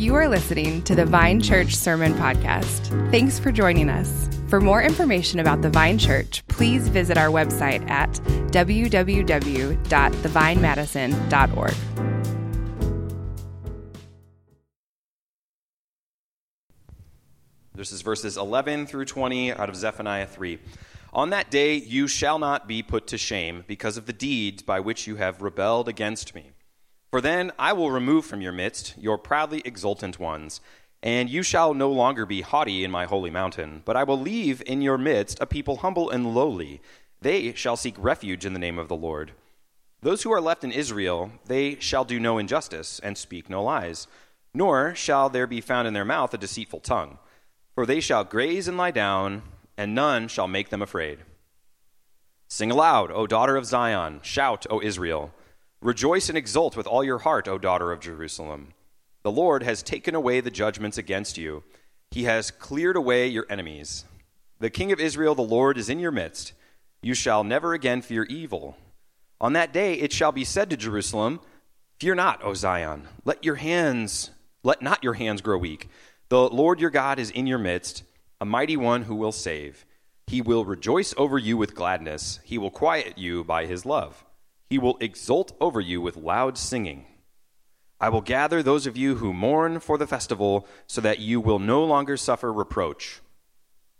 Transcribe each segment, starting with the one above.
You are listening to the Vine Church Sermon Podcast. Thanks for joining us. For more information about the Vine Church, please visit our website at www.thevinemadison.org. This is verses 11 through 20 out of Zephaniah 3. On that day you shall not be put to shame because of the deeds by which you have rebelled against me. For then I will remove from your midst your proudly exultant ones, and you shall no longer be haughty in my holy mountain, but I will leave in your midst a people humble and lowly. They shall seek refuge in the name of the Lord. Those who are left in Israel, they shall do no injustice and speak no lies, nor shall there be found in their mouth a deceitful tongue. For they shall graze and lie down, and none shall make them afraid. Sing aloud, O daughter of Zion. Shout, O Israel. Rejoice and exult with all your heart, O daughter of Jerusalem. The Lord has taken away the judgments against you, He has cleared away your enemies. The King of Israel, the Lord, is in your midst. You shall never again fear evil. On that day it shall be said to Jerusalem, Fear not, O Zion. Let your hands, let not your hands grow weak. The Lord your God is in your midst, a mighty one who will save. He will rejoice over you with gladness. He will quiet you by his love. He will exult over you with loud singing. I will gather those of you who mourn for the festival, so that you will no longer suffer reproach.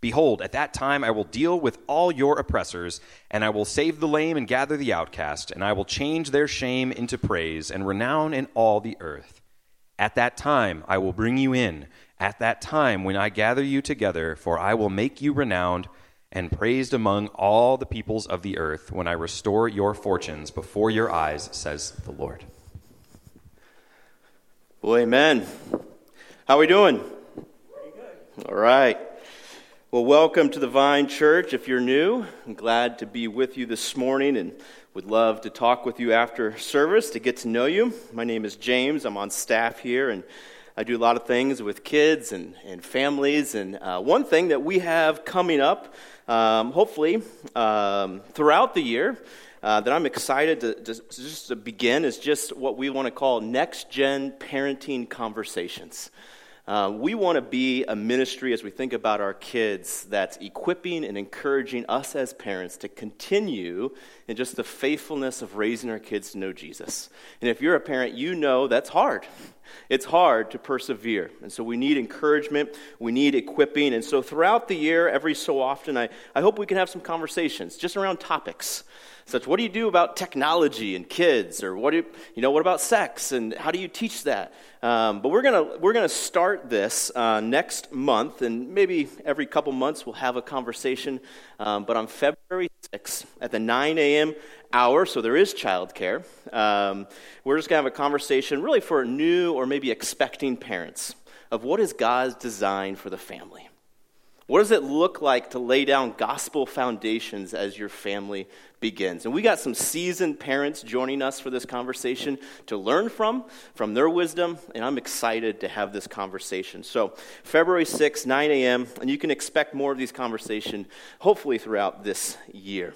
Behold, at that time I will deal with all your oppressors, and I will save the lame and gather the outcast, and I will change their shame into praise and renown in all the earth. At that time I will bring you in, at that time when I gather you together, for I will make you renowned and praised among all the peoples of the earth when I restore your fortunes before your eyes, says the Lord. Well, amen. How are we doing? All right. Well, welcome to the Vine Church. If you're new, I'm glad to be with you this morning and would love to talk with you after service to get to know you. My name is James. I'm on staff here and I do a lot of things with kids and, and families. And uh, one thing that we have coming up um, hopefully, um, throughout the year, uh, that I'm excited to, to, just to begin is just what we want to call next gen parenting conversations. Uh, we want to be a ministry as we think about our kids that's equipping and encouraging us as parents to continue in just the faithfulness of raising our kids to know Jesus. And if you're a parent, you know that's hard. It's hard to persevere. And so we need encouragement, we need equipping. And so throughout the year, every so often, I, I hope we can have some conversations just around topics such what do you do about technology and kids? Or what do you, you know what about sex? And how do you teach that? Um, but we're gonna we're gonna start this uh, next month. And maybe every couple months we'll have a conversation um, but on february 6th at the 9 a.m hour so there is childcare um, we're just gonna have a conversation really for new or maybe expecting parents of what is god's design for the family what does it look like to lay down gospel foundations as your family begins? And we got some seasoned parents joining us for this conversation to learn from, from their wisdom, and I'm excited to have this conversation. So, February 6, 9 a.m., and you can expect more of these conversations hopefully throughout this year.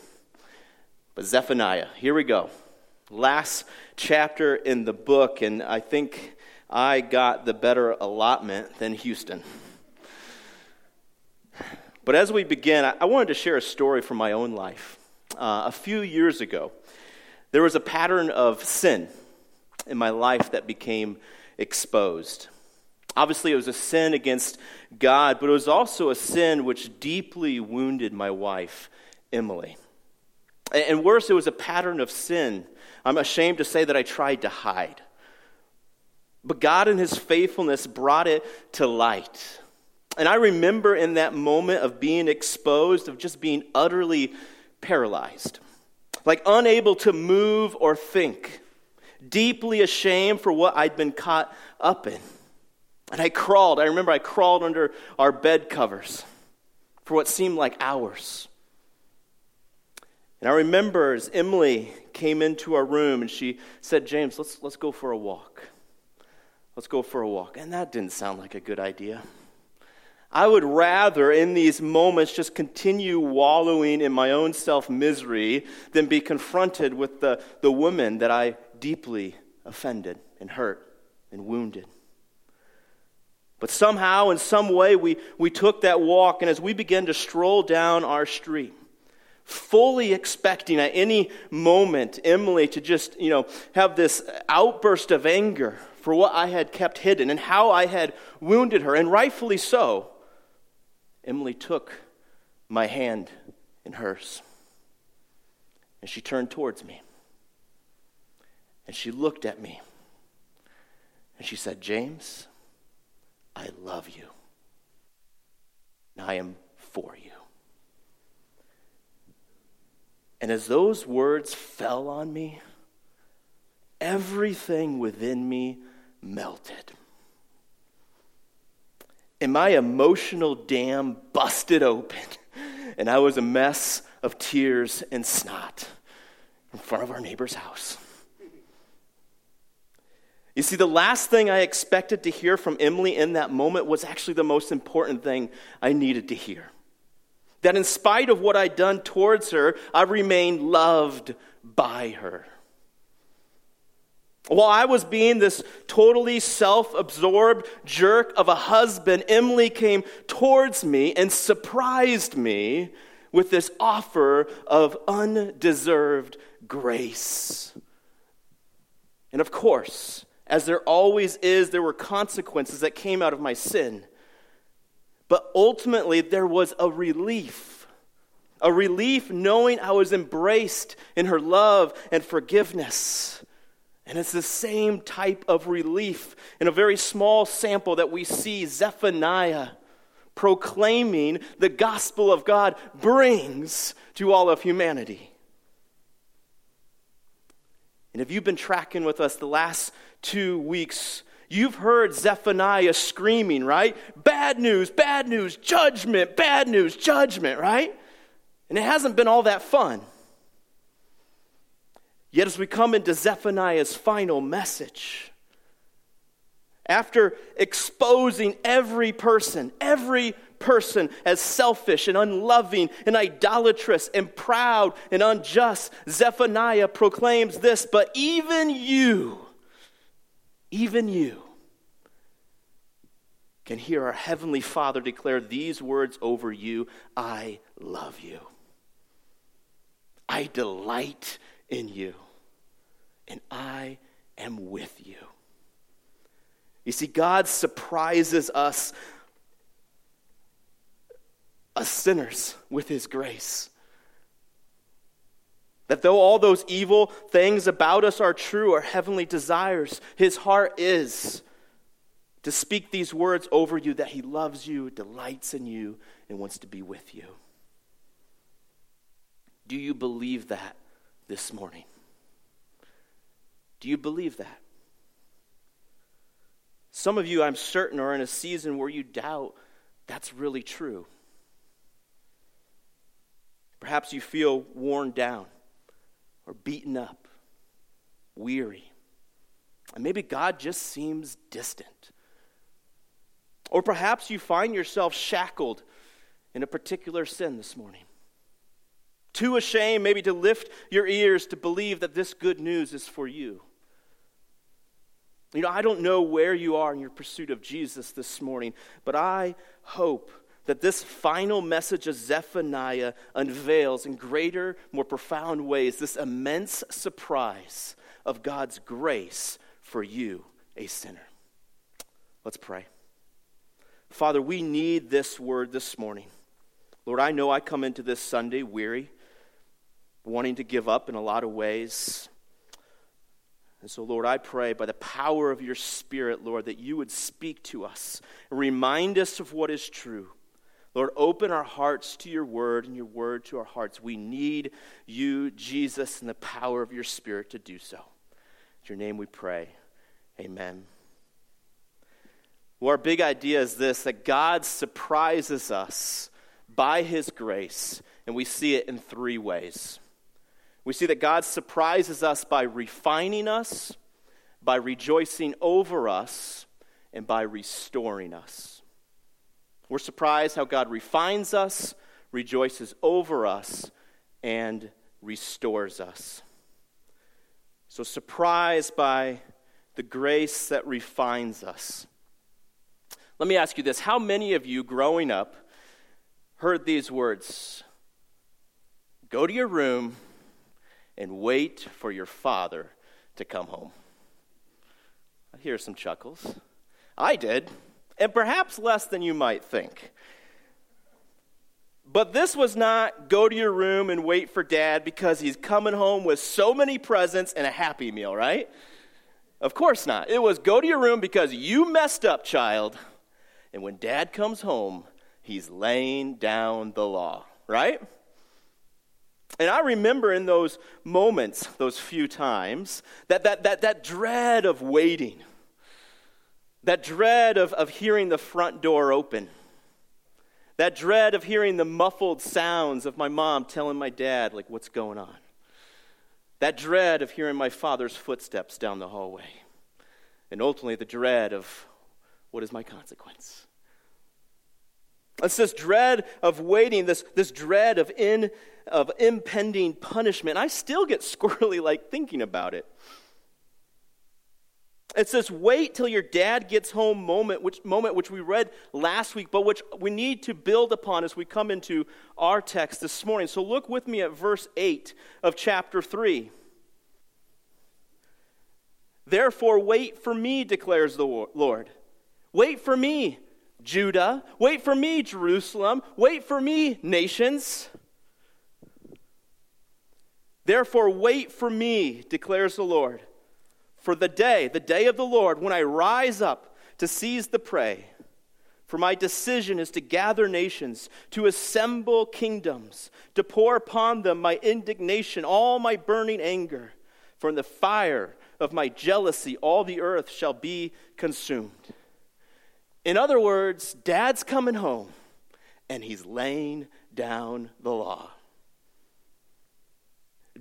But Zephaniah, here we go. Last chapter in the book, and I think I got the better allotment than Houston. But as we begin, I wanted to share a story from my own life. Uh, a few years ago, there was a pattern of sin in my life that became exposed. Obviously, it was a sin against God, but it was also a sin which deeply wounded my wife, Emily. And worse, it was a pattern of sin. I'm ashamed to say that I tried to hide. But God, in His faithfulness, brought it to light. And I remember in that moment of being exposed, of just being utterly paralyzed, like unable to move or think, deeply ashamed for what I'd been caught up in. And I crawled. I remember I crawled under our bed covers for what seemed like hours. And I remember as Emily came into our room and she said, James, let's, let's go for a walk. Let's go for a walk. And that didn't sound like a good idea. I would rather, in these moments, just continue wallowing in my own self misery than be confronted with the, the woman that I deeply offended and hurt and wounded. But somehow, in some way, we, we took that walk, and as we began to stroll down our street, fully expecting at any moment Emily to just, you know, have this outburst of anger for what I had kept hidden and how I had wounded her, and rightfully so, Emily took my hand in hers. And she turned towards me. And she looked at me. And she said, James, I love you. And I am for you. And as those words fell on me, everything within me melted. And my emotional dam busted open, and I was a mess of tears and snot in front of our neighbor's house. You see, the last thing I expected to hear from Emily in that moment was actually the most important thing I needed to hear. That in spite of what I'd done towards her, I remained loved by her. While I was being this totally self absorbed jerk of a husband, Emily came towards me and surprised me with this offer of undeserved grace. And of course, as there always is, there were consequences that came out of my sin. But ultimately, there was a relief. A relief knowing I was embraced in her love and forgiveness. And it's the same type of relief in a very small sample that we see Zephaniah proclaiming the gospel of God brings to all of humanity. And if you've been tracking with us the last two weeks, you've heard Zephaniah screaming, right? Bad news, bad news, judgment, bad news, judgment, right? And it hasn't been all that fun. Yet, as we come into Zephaniah's final message, after exposing every person, every person as selfish and unloving and idolatrous and proud and unjust, Zephaniah proclaims this But even you, even you, can hear our Heavenly Father declare these words over you I love you. I delight in you, and I am with you. You see, God surprises us, us sinners, with His grace. That though all those evil things about us are true, our heavenly desires, His heart is to speak these words over you that He loves you, delights in you, and wants to be with you. Do you believe that this morning? Do you believe that? Some of you, I'm certain, are in a season where you doubt that's really true. Perhaps you feel worn down or beaten up, weary. And maybe God just seems distant. Or perhaps you find yourself shackled in a particular sin this morning. Too ashamed, maybe, to lift your ears to believe that this good news is for you. You know, I don't know where you are in your pursuit of Jesus this morning, but I hope that this final message of Zephaniah unveils in greater, more profound ways this immense surprise of God's grace for you, a sinner. Let's pray. Father, we need this word this morning. Lord, I know I come into this Sunday weary, wanting to give up in a lot of ways. And so, Lord, I pray by the power of your Spirit, Lord, that you would speak to us remind us of what is true. Lord, open our hearts to your word and your word to our hearts. We need you, Jesus, and the power of your Spirit to do so. In your name we pray. Amen. Well, our big idea is this that God surprises us by his grace, and we see it in three ways. We see that God surprises us by refining us, by rejoicing over us, and by restoring us. We're surprised how God refines us, rejoices over us, and restores us. So, surprised by the grace that refines us. Let me ask you this How many of you growing up heard these words? Go to your room and wait for your father to come home. I hear some chuckles. I did, and perhaps less than you might think. But this was not go to your room and wait for dad because he's coming home with so many presents and a happy meal, right? Of course not. It was go to your room because you messed up, child. And when dad comes home, he's laying down the law, right? And I remember in those moments, those few times, that, that, that, that dread of waiting, that dread of, of hearing the front door open, that dread of hearing the muffled sounds of my mom telling my dad, like, what's going on, that dread of hearing my father's footsteps down the hallway, and ultimately the dread of what is my consequence. It's this dread of waiting, this, this dread of, in, of impending punishment. I still get squirrely like thinking about it. It's this wait till your dad gets home moment which, moment which we read last week, but which we need to build upon as we come into our text this morning. So look with me at verse 8 of chapter 3. Therefore, wait for me, declares the Lord. Wait for me, Judah. Wait for me, Jerusalem. Wait for me, nations. Therefore, wait for me, declares the Lord, for the day, the day of the Lord, when I rise up to seize the prey. For my decision is to gather nations, to assemble kingdoms, to pour upon them my indignation, all my burning anger. For in the fire of my jealousy, all the earth shall be consumed. In other words, dad's coming home and he's laying down the law.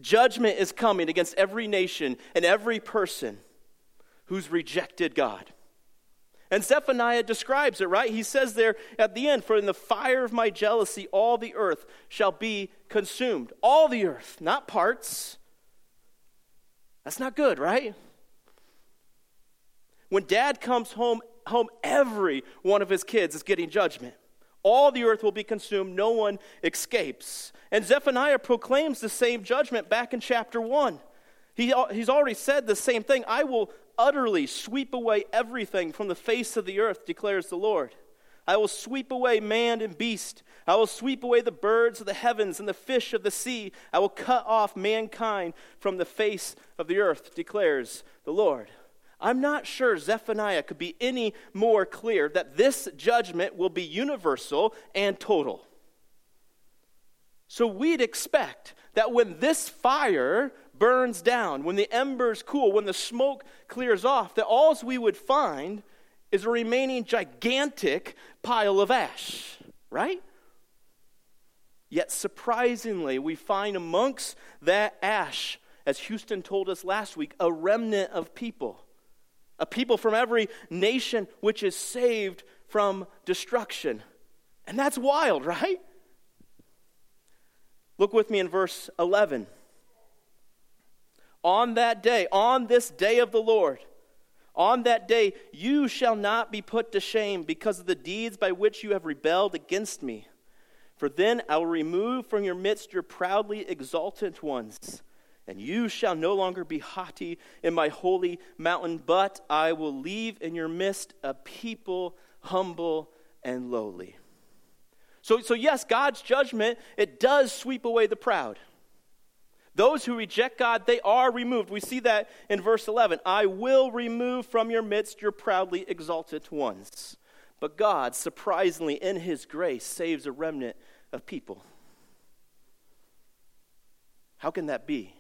Judgment is coming against every nation and every person who's rejected God. And Zephaniah describes it, right? He says there at the end, For in the fire of my jealousy, all the earth shall be consumed. All the earth, not parts. That's not good, right? When dad comes home home every one of his kids is getting judgment. All the earth will be consumed, no one escapes. And Zephaniah proclaims the same judgment back in chapter 1. He, he's already said the same thing I will utterly sweep away everything from the face of the earth, declares the Lord. I will sweep away man and beast. I will sweep away the birds of the heavens and the fish of the sea. I will cut off mankind from the face of the earth, declares the Lord. I'm not sure Zephaniah could be any more clear that this judgment will be universal and total. So we'd expect that when this fire burns down, when the embers cool, when the smoke clears off, that all we would find is a remaining gigantic pile of ash, right? Yet surprisingly, we find amongst that ash, as Houston told us last week, a remnant of people a people from every nation which is saved from destruction. And that's wild, right? Look with me in verse 11. On that day, on this day of the Lord, on that day you shall not be put to shame because of the deeds by which you have rebelled against me. For then I will remove from your midst your proudly exultant ones and you shall no longer be haughty in my holy mountain, but I will leave in your midst a people humble and lowly. So, so yes, God's judgment, it does sweep away the proud. Those who reject God, they are removed. We see that in verse 11. I will remove from your midst your proudly exalted ones. But God, surprisingly, in his grace, saves a remnant of people. How can that be?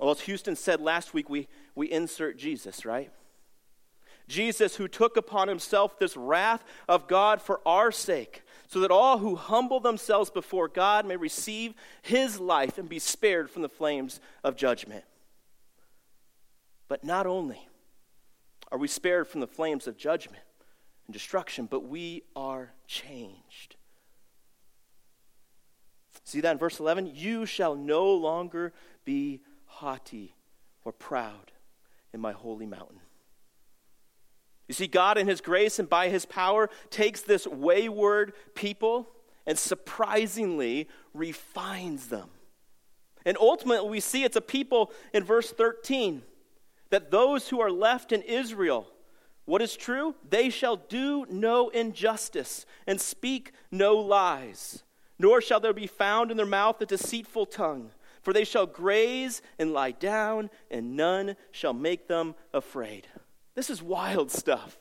Well, as Houston said last week, we, we insert Jesus, right? Jesus, who took upon himself this wrath of God for our sake, so that all who humble themselves before God may receive his life and be spared from the flames of judgment. But not only are we spared from the flames of judgment and destruction, but we are changed. See that in verse 11? You shall no longer be haughty or proud in my holy mountain. You see, God, in His grace and by His power, takes this wayward people and surprisingly refines them. And ultimately, we see it's a people in verse 13 that those who are left in Israel, what is true? They shall do no injustice and speak no lies, nor shall there be found in their mouth a deceitful tongue. For they shall graze and lie down, and none shall make them afraid. This is wild stuff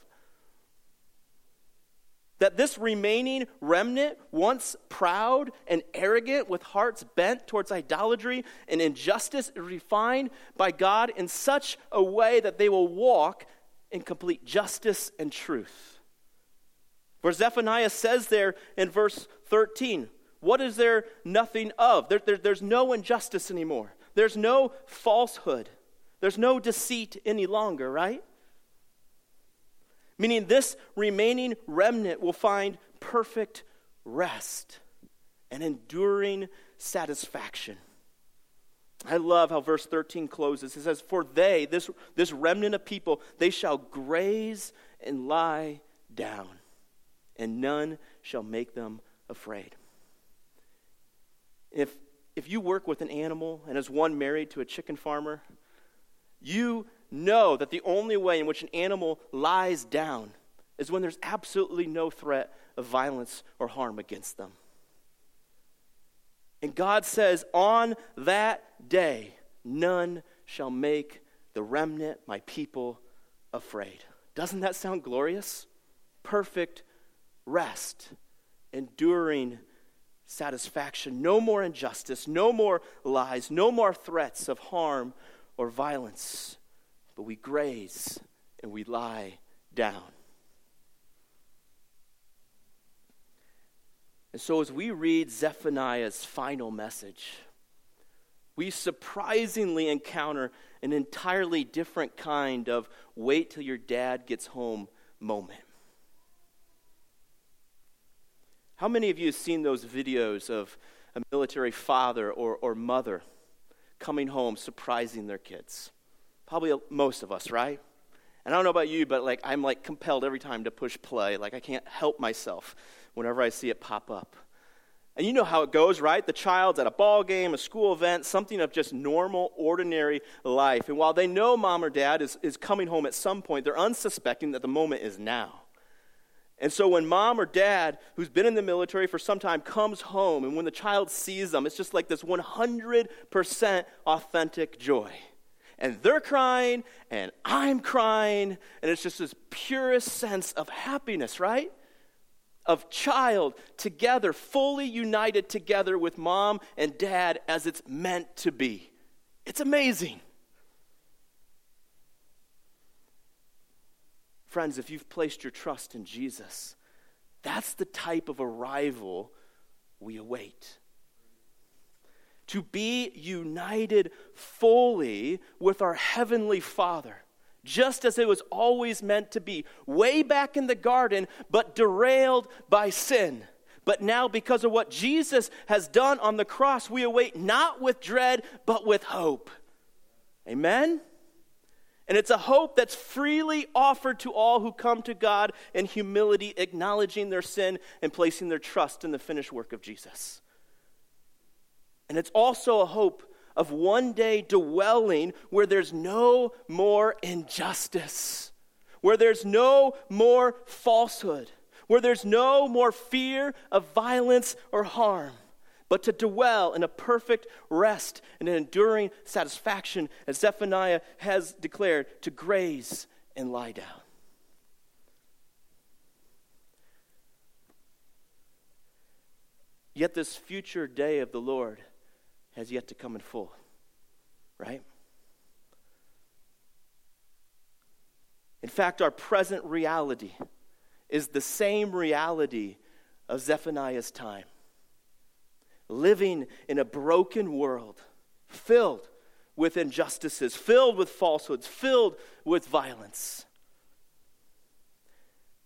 that this remaining remnant, once proud and arrogant, with hearts bent towards idolatry and injustice, is refined by God in such a way that they will walk in complete justice and truth. For Zephaniah says there in verse 13, what is there nothing of? There, there, there's no injustice anymore. There's no falsehood. There's no deceit any longer, right? meaning this remaining remnant will find perfect rest and enduring satisfaction. I love how verse 13 closes. It says, For they, this, this remnant of people, they shall graze and lie down, and none shall make them afraid. If, if you work with an animal and as one married to a chicken farmer, you know that the only way in which an animal lies down is when there's absolutely no threat of violence or harm against them. And God says, On that day, none shall make the remnant, my people, afraid. Doesn't that sound glorious? Perfect rest, enduring satisfaction, no more injustice, no more lies, no more threats of harm or violence but we graze and we lie down. And so, as we read Zephaniah's final message, we surprisingly encounter an entirely different kind of wait till your dad gets home moment. How many of you have seen those videos of a military father or, or mother coming home surprising their kids? Probably most of us, right? And I don't know about you, but like I'm like compelled every time to push play. Like I can't help myself whenever I see it pop up. And you know how it goes, right? The child's at a ball game, a school event, something of just normal, ordinary life. And while they know mom or dad is, is coming home at some point, they're unsuspecting that the moment is now. And so when mom or dad, who's been in the military for some time, comes home, and when the child sees them, it's just like this 100% authentic joy and they're crying, and I'm crying, and it's just this purest sense of happiness, right? Of child together, fully united together with mom and dad as it's meant to be. It's amazing. Friends, if you've placed your trust in Jesus, that's the type of arrival we await to be united fully with our Heavenly Father, just as it was always meant to be, way back in the garden, but derailed by sin. But now, because of what Jesus has done on the cross, we await not with dread, but with hope. Amen? And it's a hope that's freely offered to all who come to God in humility, acknowledging their sin and placing their trust in the finished work of Jesus. And it's also a hope of one day dwelling where there's no more injustice, where there's no more falsehood, where there's no more fear of violence or harm, but to dwell in a perfect rest and an enduring satisfaction, as Zephaniah has declared, to graze and lie down. Yet, this future day of the Lord has yet to come in full, right? In fact, our present reality is the same reality of Zephaniah's time. Living in a broken world filled with injustices, filled with falsehoods, filled with violence.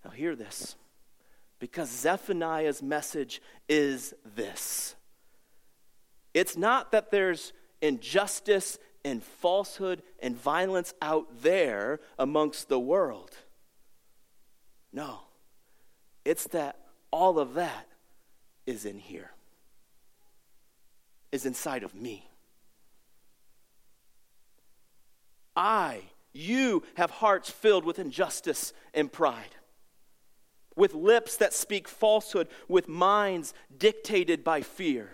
Now, hear this because Zephaniah's message is this it's not that there's injustice and falsehood and violence out there amongst the world. No, it's that all of that is in here, is inside of me. I, you, have hearts filled with injustice and pride, with lips that speak falsehood, with minds dictated by fear.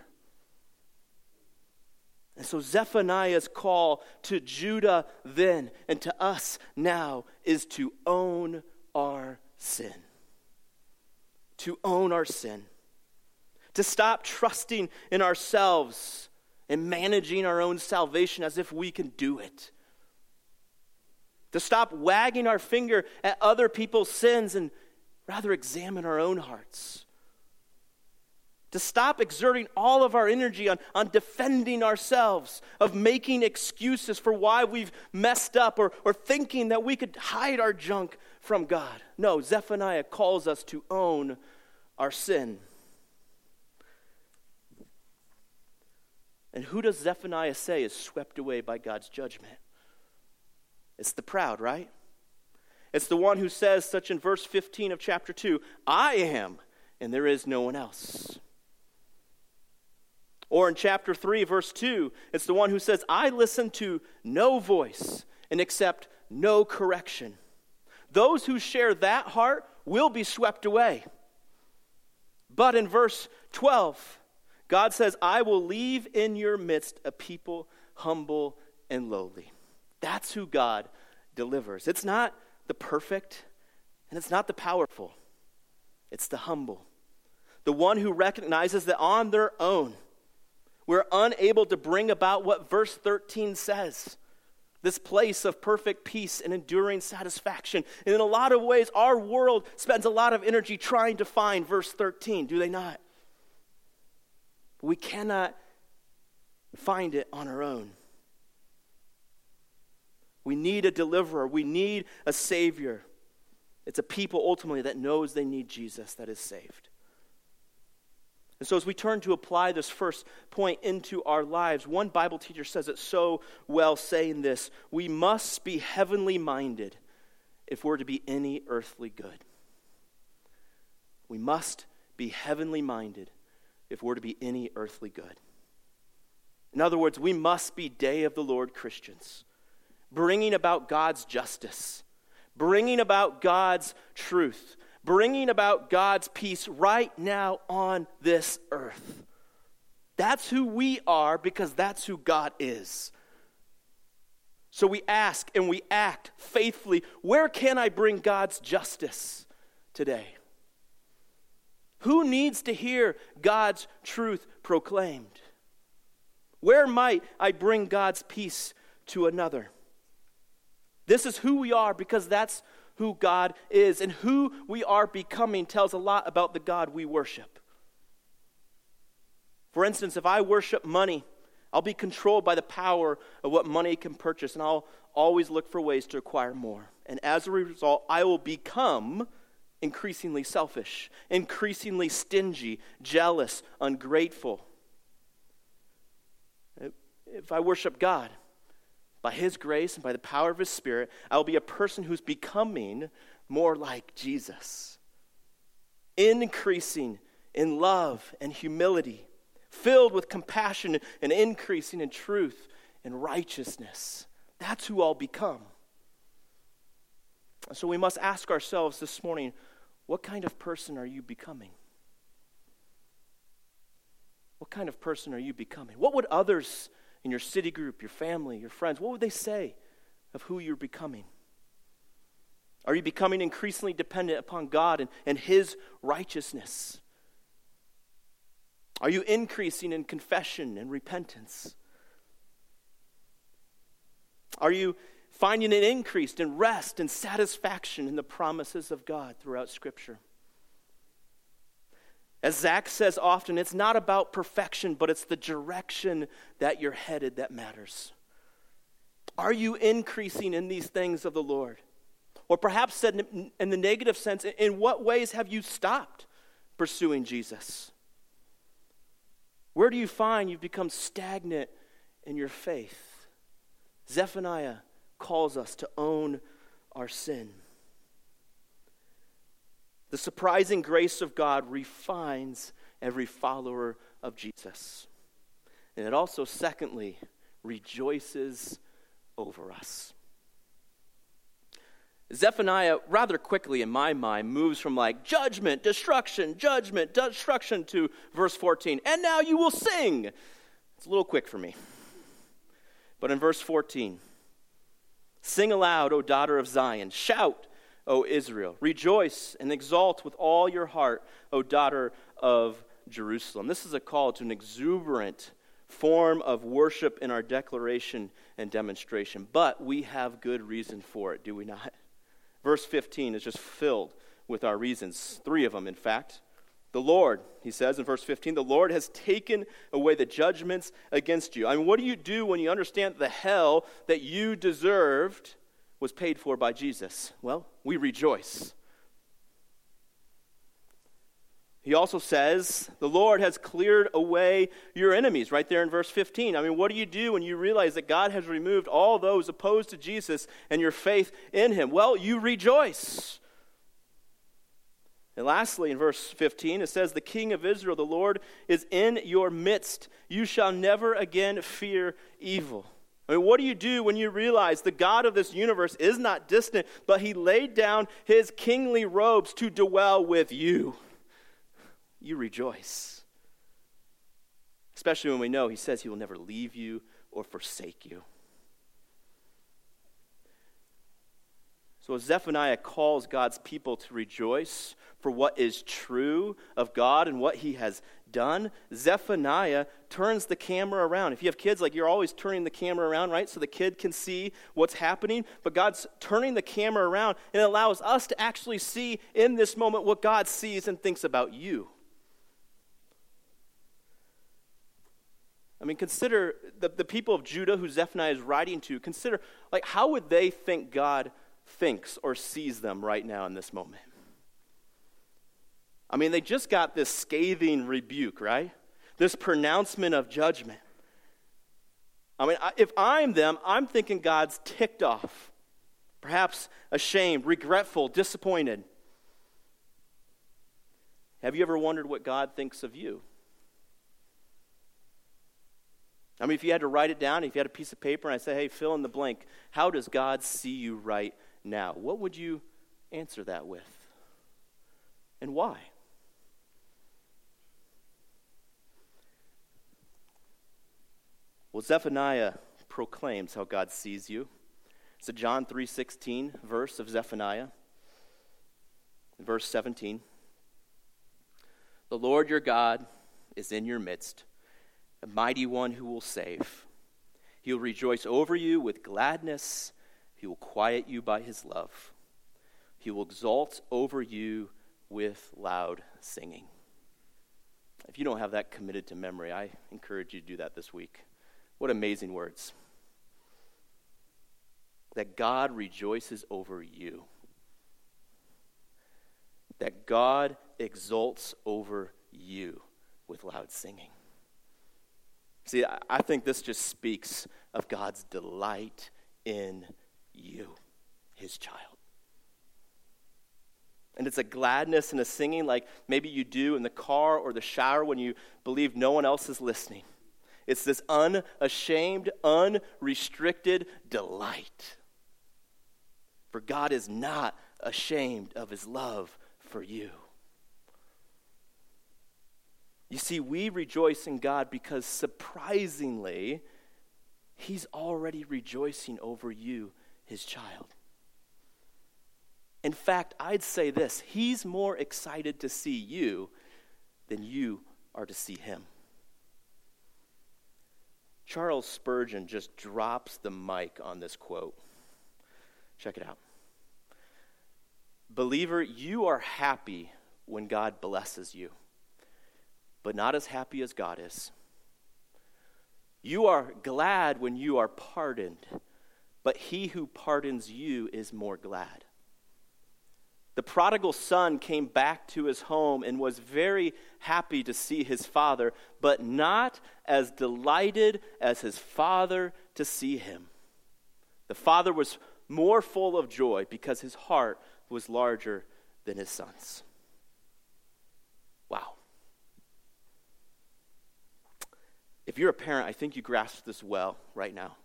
And so Zephaniah's call to Judah then and to us now is to own our sin. To own our sin. To stop trusting in ourselves and managing our own salvation as if we can do it to stop wagging our finger at other people's sins and rather examine our own hearts. To stop exerting all of our energy on, on defending ourselves, of making excuses for why we've messed up, or, or thinking that we could hide our junk from God. No, Zephaniah calls us to own our sin. And who does Zephaniah say is swept away by God's judgment? It's the proud, right? It's the one who says, such in verse 15 of chapter 2, I am, and there is no one else. Or in chapter 3, verse 2, it's the one who says, I listen to no voice and accept no correction. Those who share that heart will be swept away. But in verse 12, God says, I will leave in your midst a people humble and lowly. That's who God delivers. It's not the perfect and it's not the powerful, it's the humble. The one who recognizes that on their own, we're unable to bring about what verse 13 says this place of perfect peace and enduring satisfaction. And in a lot of ways, our world spends a lot of energy trying to find verse 13, do they not? We cannot find it on our own. We need a deliverer. We need a savior. It's a people ultimately that knows they need Jesus that is saved. And so, as we turn to apply this first point into our lives, one Bible teacher says it so well, saying this We must be heavenly minded if we're to be any earthly good. We must be heavenly minded if we're to be any earthly good. In other words, we must be day of the Lord Christians bringing about God's justice, bringing about God's truth, bringing about God's peace right now on this earth. That's who we are because that's who God is. So we ask and we act faithfully where can I bring God's justice today? Who needs to hear God's truth proclaimed? Where might I bring God's peace to another? This is who we are because that's who God is. And who we are becoming tells a lot about the God we worship. For instance, if I worship money, I'll be controlled by the power of what money can purchase, and I'll always look for ways to acquire more. And as a result, I will become increasingly selfish, increasingly stingy, jealous, ungrateful. If I worship God, by His grace and by the power of His Spirit, I will be a person who's becoming more like Jesus, increasing in love and humility, filled with compassion and increasing in truth and righteousness. That's who I'll become. So we must ask ourselves this morning what kind of person are you becoming? What kind of person are you becoming? What would others in your city group, your family, your friends, what would they say of who you're becoming? Are you becoming increasingly dependent upon God and, and His righteousness? Are you increasing in confession and repentance? Are you finding an increase in rest and satisfaction in the promises of God throughout Scripture? As Zach says often, it's not about perfection, but it's the direction that you're headed that matters. Are you increasing in these things of the Lord? Or perhaps said in the negative sense, in what ways have you stopped pursuing Jesus? Where do you find you've become stagnant in your faith? Zephaniah calls us to own our sin. The surprising grace of God refines every follower of Jesus. And it also, secondly, rejoices over us. Zephaniah, rather quickly in my mind, moves from like judgment, destruction, judgment, destruction to verse 14. And now you will sing. It's a little quick for me. But in verse 14, sing aloud, O daughter of Zion. Shout, O Israel. Rejoice and exult with all your heart, O daughter of Jerusalem. This is a call to an exuberant form of worship in our declaration and demonstration. But we have good reason for it, do we not? Verse 15 is just filled with our reasons, three of them, in fact. The Lord, he says in verse 15, the Lord has taken away the judgments against you. I mean, what do you do when you understand the hell that you deserved was paid for by Jesus? Well, we rejoice. He also says, The Lord has cleared away your enemies, right there in verse 15. I mean, what do you do when you realize that God has removed all those opposed to Jesus and your faith in Him? Well, you rejoice. And lastly, in verse 15, it says, The King of Israel, the Lord, is in your midst. You shall never again fear evil. I mean, what do you do when you realize the God of this universe is not distant, but He laid down His kingly robes to dwell with you? you rejoice. Especially when we know he says he will never leave you or forsake you. So Zephaniah calls God's people to rejoice for what is true of God and what he has done. Zephaniah turns the camera around. If you have kids, like you're always turning the camera around, right? So the kid can see what's happening. But God's turning the camera around and it allows us to actually see in this moment what God sees and thinks about you. I mean, consider the, the people of Judah who Zephaniah is writing to. Consider, like, how would they think God thinks or sees them right now in this moment? I mean, they just got this scathing rebuke, right? This pronouncement of judgment. I mean, if I'm them, I'm thinking God's ticked off, perhaps ashamed, regretful, disappointed. Have you ever wondered what God thinks of you? I mean, if you had to write it down, if you had a piece of paper and I say, hey, fill in the blank, how does God see you right now? What would you answer that with? And why? Well, Zephaniah proclaims how God sees you. It's a John 3:16 verse of Zephaniah. Verse 17. The Lord your God is in your midst a mighty one who will save. He will rejoice over you with gladness. He will quiet you by his love. He will exalt over you with loud singing. If you don't have that committed to memory, I encourage you to do that this week. What amazing words. That God rejoices over you. That God exults over you with loud singing. See, I think this just speaks of God's delight in you, his child. And it's a gladness and a singing like maybe you do in the car or the shower when you believe no one else is listening. It's this unashamed, unrestricted delight. For God is not ashamed of his love for you. You see, we rejoice in God because surprisingly, He's already rejoicing over you, His child. In fact, I'd say this He's more excited to see you than you are to see Him. Charles Spurgeon just drops the mic on this quote. Check it out. Believer, you are happy when God blesses you but not as happy as God is. You are glad when you are pardoned, but he who pardons you is more glad. The prodigal son came back to his home and was very happy to see his father, but not as delighted as his father to see him. The father was more full of joy because his heart was larger than his son's. Wow. If you're a parent, I think you grasp this well right now.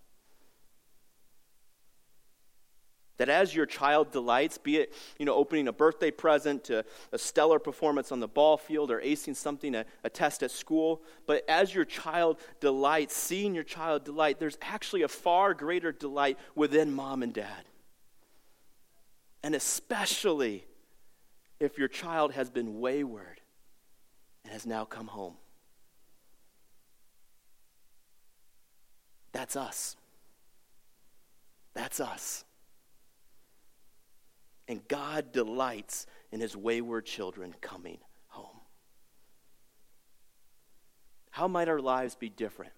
That as your child delights, be it you know opening a birthday present to a stellar performance on the ball field or acing something a, a test at school, but as your child delights, seeing your child delight, there's actually a far greater delight within mom and dad. And especially if your child has been wayward and has now come home. That's us. That's us. And God delights in his wayward children coming home. How might our lives be different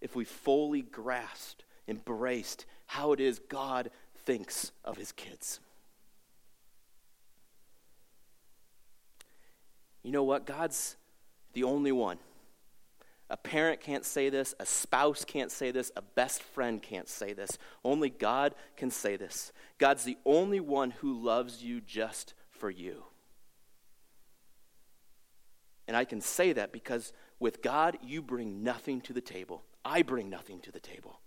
if we fully grasped, embraced how it is God thinks of his kids? You know what? God's the only one. A parent can't say this, a spouse can't say this, a best friend can't say this. Only God can say this. God's the only one who loves you just for you. And I can say that because with God, you bring nothing to the table. I bring nothing to the table.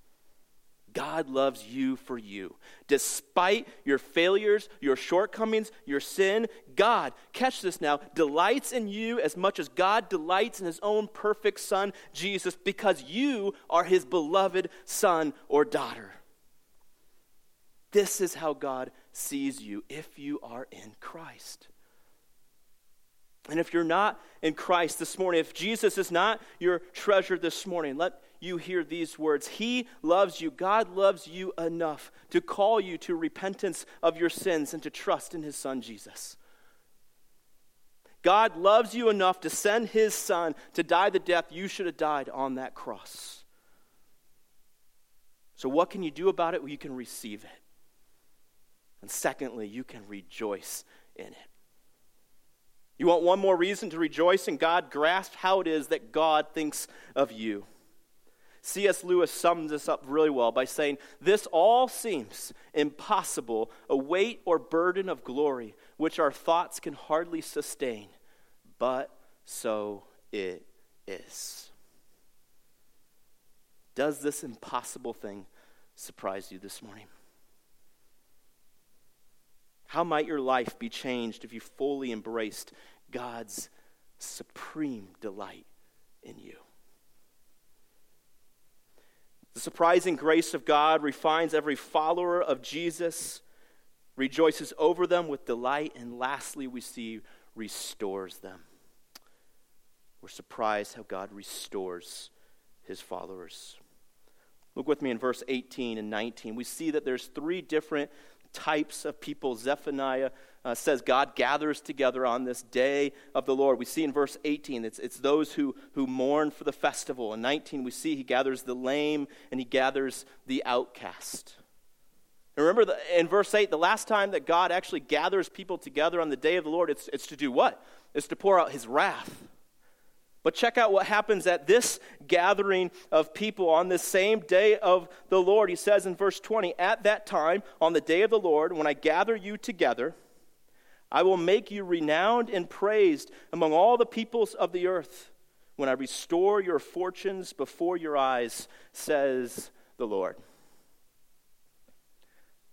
God loves you for you. Despite your failures, your shortcomings, your sin, God, catch this now, delights in you as much as God delights in his own perfect Son, Jesus, because you are his beloved son or daughter. This is how God sees you if you are in Christ. And if you're not in Christ this morning, if Jesus is not your treasure this morning, let you hear these words He loves you. God loves you enough to call you to repentance of your sins and to trust in His Son, Jesus. God loves you enough to send His Son to die the death you should have died on that cross. So, what can you do about it? Well, you can receive it. And secondly, you can rejoice in it. You want one more reason to rejoice in God? Grasp how it is that God thinks of you. C.S. Lewis sums this up really well by saying, This all seems impossible, a weight or burden of glory which our thoughts can hardly sustain, but so it is. Does this impossible thing surprise you this morning? How might your life be changed if you fully embraced God's supreme delight in you? The surprising grace of God refines every follower of Jesus, rejoices over them with delight, and lastly, we see restores them. We're surprised how God restores his followers. Look with me in verse 18 and 19. We see that there's three different types of people Zephaniah uh, says God gathers together on this day of the Lord. We see in verse 18, it's, it's those who, who mourn for the festival. In 19, we see he gathers the lame and he gathers the outcast. And remember, the, in verse 8, the last time that God actually gathers people together on the day of the Lord, it's, it's to do what? It's to pour out his wrath. But check out what happens at this gathering of people on this same day of the Lord. He says in verse 20, At that time, on the day of the Lord, when I gather you together, I will make you renowned and praised among all the peoples of the earth when I restore your fortunes before your eyes, says the Lord.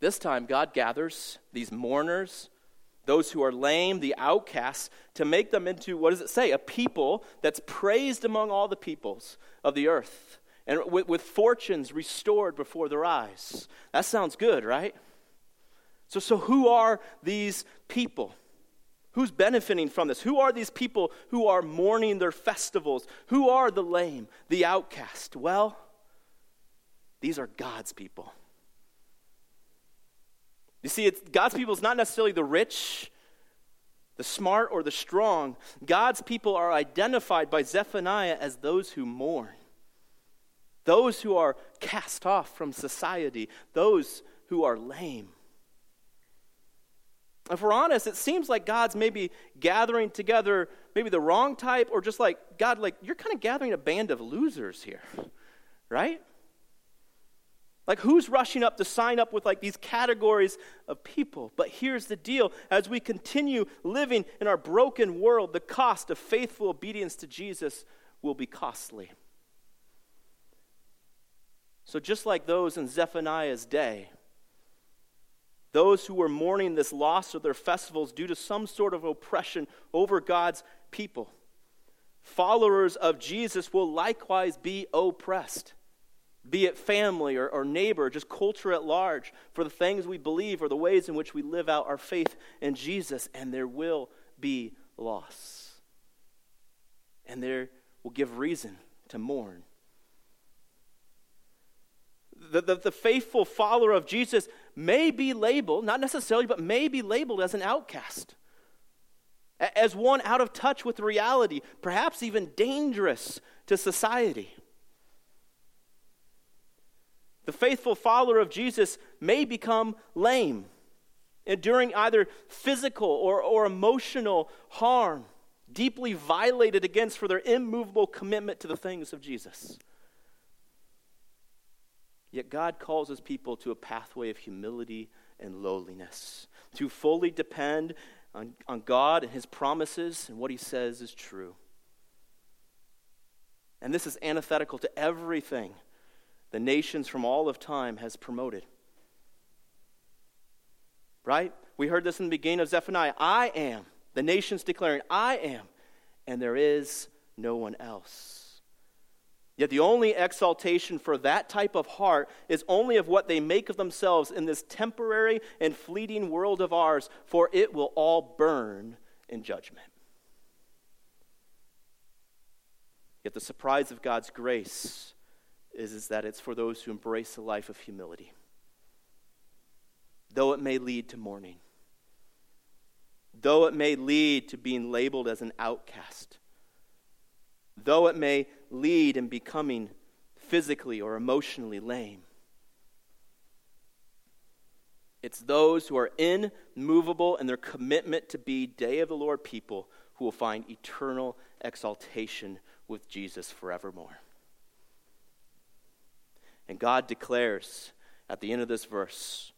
This time, God gathers these mourners those who are lame, the outcasts, to make them into, what does it say? A people that's praised among all the peoples of the earth and with, with, fortunes restored before their eyes. That sounds good, right? So, so who are these people? Who's benefiting from this? Who are these people who are mourning their festivals? Who are the lame, the outcast? Well, these are God's people. You see, God's people is not necessarily the rich, the smart, or the strong. God's people are identified by Zephaniah as those who mourn, those who are cast off from society, those who are lame. If we're honest, it seems like God's maybe gathering together maybe the wrong type, or just like, God, like, you're kind of gathering a band of losers here, right? Like, who's rushing up to sign up with like these categories of people? But here's the deal as we continue living in our broken world, the cost of faithful obedience to Jesus will be costly. So, just like those in Zephaniah's day, those who were mourning this loss of their festivals due to some sort of oppression over God's people, followers of Jesus will likewise be oppressed, be it family or, or neighbor, just culture at large, for the things we believe or the ways in which we live out our faith in Jesus, and there will be loss. And there will give reason to mourn. The, the, the, faithful follower of Jesus may be labeled, not necessarily, but may be labeled as an outcast, as one out of touch with reality, perhaps even dangerous to society. The faithful follower of Jesus may become lame, enduring either physical or, or emotional harm, deeply violated against for their immovable commitment to the things of Jesus. Yet God calls his people to a pathway of humility and lowliness, to fully depend on, on God and his promises and what he says is true. And this is antithetical to everything the nations from all of time has promoted. Right? We heard this in the beginning of Zephaniah. I am. The nations declaring, I am. And there is no one else. Yet the only exaltation for that type of heart is only of what they make of themselves in this temporary and fleeting world of ours, for it will all burn in judgment. Yet the surprise of God's grace is, is that it's for those who embrace a life of humility, though it may lead to mourning, though it may lead to being labeled as an outcast though it may lead in becoming physically or emotionally lame. It's those who are immovable in their commitment to be day of the Lord people who will find eternal exaltation with Jesus forevermore. And God declares at the end of this verse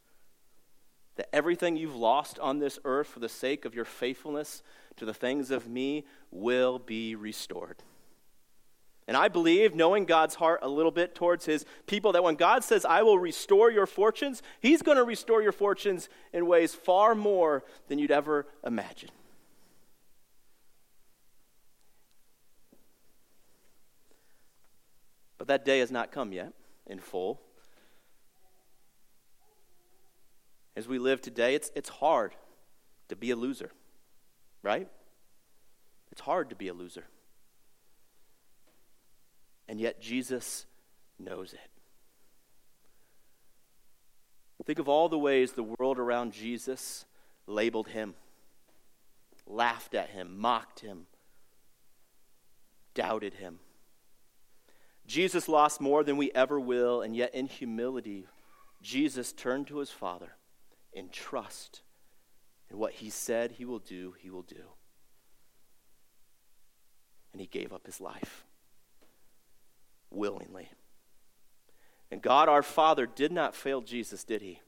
that everything you've lost on this earth for the sake of your faithfulness to the things of me will be restored. And I believe, knowing God's heart a little bit towards his people, that when God says, I will restore your fortunes, he's going to restore your fortunes in ways far more than you'd ever imagine. But that day has not come yet in full. As we live today, it's, it's hard to be a loser, right? It's hard to be a loser. And yet Jesus knows it. Think of all the ways the world around Jesus labeled him, laughed at him, mocked him, doubted him. Jesus lost more than we ever will, and yet in humility, Jesus turned to his Father in trust. And what he said he will do, he will do. And he gave up his life willingly. And God our Father did not fail Jesus, did he?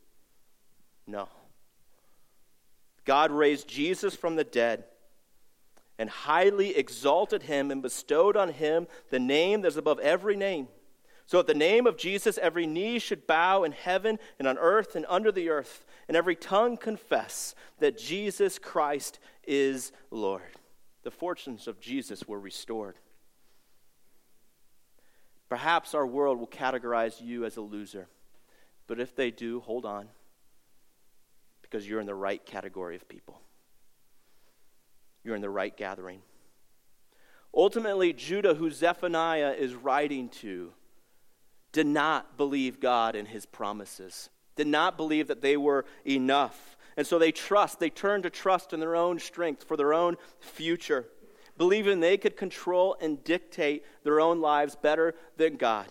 No. God raised Jesus from the dead and highly exalted him and bestowed on him the name that's above every name. So at the name of Jesus, every knee should bow in heaven and on earth and under the earth, and every tongue confess that Jesus Christ is Lord. The fortunes of Jesus were restored. Perhaps our world will categorize you as a loser. But if they do, hold on. Because you're in the right category of people. You're in the right gathering. Ultimately, Judah, who Zephaniah is writing to, did not believe God and his promises, did not believe that they were enough. And so they trust, they turn to trust in their own strength for their own future believing they could control and dictate their own lives better than God.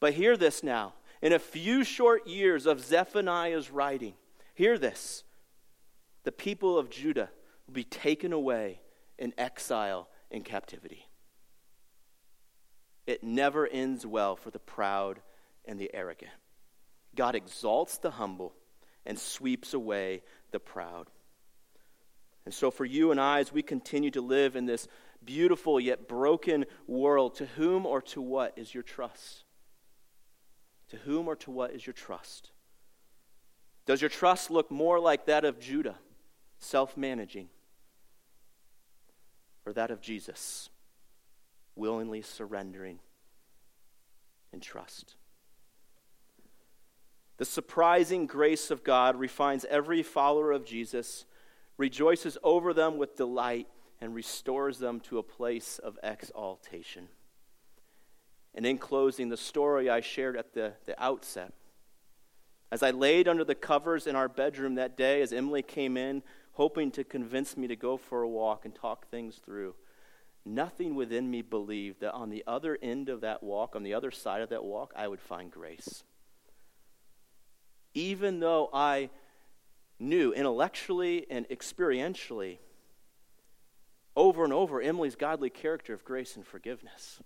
But hear this now. In a few short years of Zephaniah's writing, hear this. The people of Judah will be taken away in exile in captivity. It never ends well for the proud and the arrogant. God exalts the humble and sweeps away the proud. And so, for you and I, as we continue to live in this beautiful yet broken world, to whom or to what is your trust? To whom or to what is your trust? Does your trust look more like that of Judah, self managing, or that of Jesus, willingly surrendering in trust? The surprising grace of God refines every follower of Jesus, rejoices over them with delight, and restores them to a place of exaltation. And in closing, the story I shared at the, the outset. As I laid under the covers in our bedroom that day, as Emily came in, hoping to convince me to go for a walk and talk things through, nothing within me believed that on the other end of that walk, on the other side of that walk, I would find grace. Even though I knew intellectually and experientially over and over Emily's godly character of grace and forgiveness.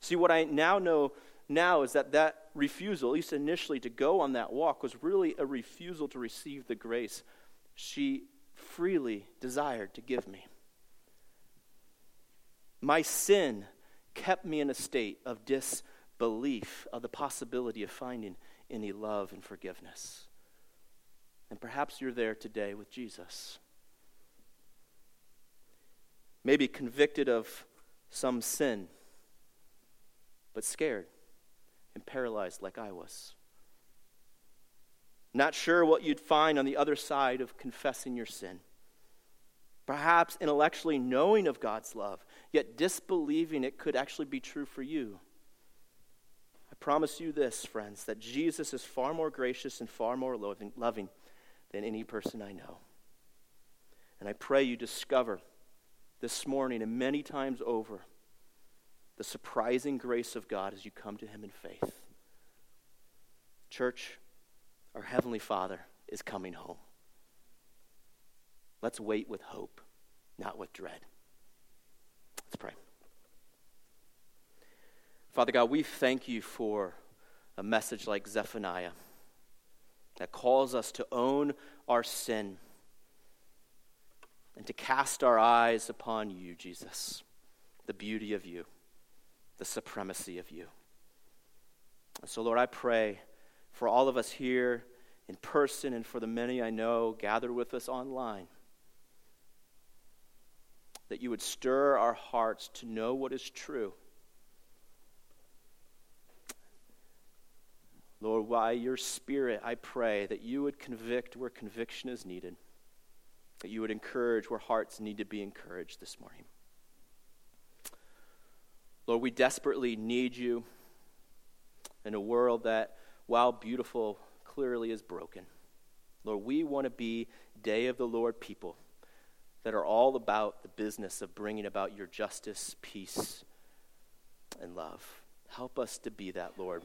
See, what I now know now is that that refusal, at least initially, to go on that walk was really a refusal to receive the grace she freely desired to give me. My sin kept me in a state of disbelief of the possibility of finding any love and forgiveness. And perhaps you're there today with Jesus. Maybe convicted of some sin but scared and paralyzed like I was. Not sure what you'd find on the other side of confessing your sin. Perhaps intellectually knowing of God's love, yet disbelieving it could actually be true for you. I promise you this, friends, that Jesus is far more gracious and far more loving than any person I know. And I pray you discover this morning and many times over the surprising grace of God as you come to Him in faith. Church, our Heavenly Father is coming home. Let's wait with hope, not with dread. Let's pray. Father God, we thank you for a message like Zephaniah that calls us to own our sin and to cast our eyes upon you, Jesus, the beauty of you the supremacy of you. And so, Lord, I pray for all of us here in person and for the many I know gathered with us online that you would stir our hearts to know what is true. Lord, by your Spirit, I pray that you would convict where conviction is needed, that you would encourage where hearts need to be encouraged this morning. Lord, we desperately need you in a world that, while beautiful, clearly is broken. Lord, we want to be day of the Lord people that are all about the business of bringing about your justice, peace, and love. Help us to be that, Lord.